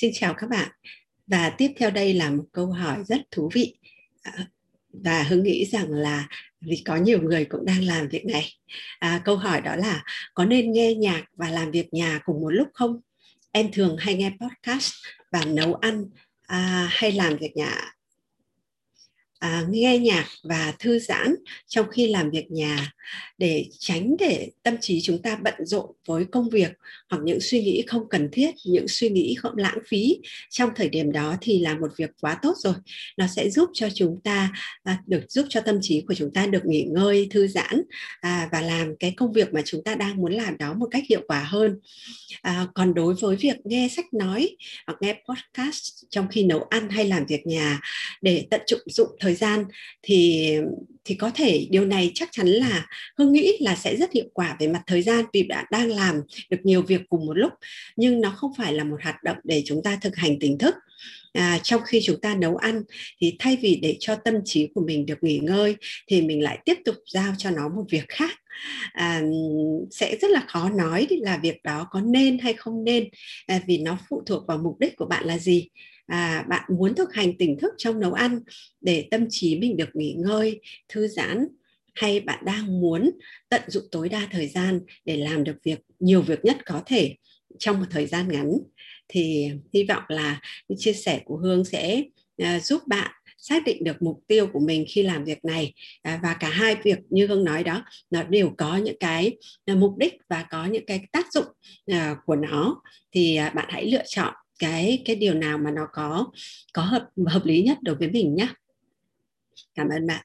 Xin chào các bạn. Và tiếp theo đây là một câu hỏi rất thú vị. À, và Hương nghĩ rằng là vì có nhiều người cũng đang làm việc này. À, câu hỏi đó là có nên nghe nhạc và làm việc nhà cùng một lúc không? Em thường hay nghe podcast và nấu ăn à, hay làm việc nhà à, nghe nhạc và thư giãn trong khi làm việc nhà để tránh để tâm trí chúng ta bận rộn với công việc hoặc những suy nghĩ không cần thiết những suy nghĩ không lãng phí. Trong thời điểm đó thì là một việc quá tốt rồi. Nó sẽ giúp cho chúng ta à, được giúp cho tâm trí của chúng ta được nghỉ ngơi thư giãn à, và làm cái công việc mà chúng ta đang muốn làm đó một cách hiệu quả hơn. À, còn đối với việc nghe sách nói hoặc nghe podcast trong khi nấu ăn hay làm việc nhà để tận dụng dụng thời thời gian thì thì có thể điều này chắc chắn là hương nghĩ là sẽ rất hiệu quả về mặt thời gian vì bạn đang làm được nhiều việc cùng một lúc nhưng nó không phải là một hoạt động để chúng ta thực hành tỉnh thức. À, trong khi chúng ta nấu ăn thì thay vì để cho tâm trí của mình được nghỉ ngơi thì mình lại tiếp tục giao cho nó một việc khác à, sẽ rất là khó nói là việc đó có nên hay không nên à, vì nó phụ thuộc vào mục đích của bạn là gì. À, bạn muốn thực hành tỉnh thức trong nấu ăn để tâm trí mình được nghỉ ngơi thư giãn hay bạn đang muốn tận dụng tối đa thời gian để làm được việc nhiều việc nhất có thể trong một thời gian ngắn? Thì à, hy vọng là những chia sẻ của hương sẽ uh, giúp bạn xác định được mục tiêu của mình khi làm việc này. À, và cả hai việc như hương nói đó nó đều có những cái à, mục đích và có những cái tác dụng à, của nó. Thì à, bạn hãy lựa chọn cái cái điều nào mà nó có có hợp hợp lý nhất đối với mình nhé cảm ơn bạn.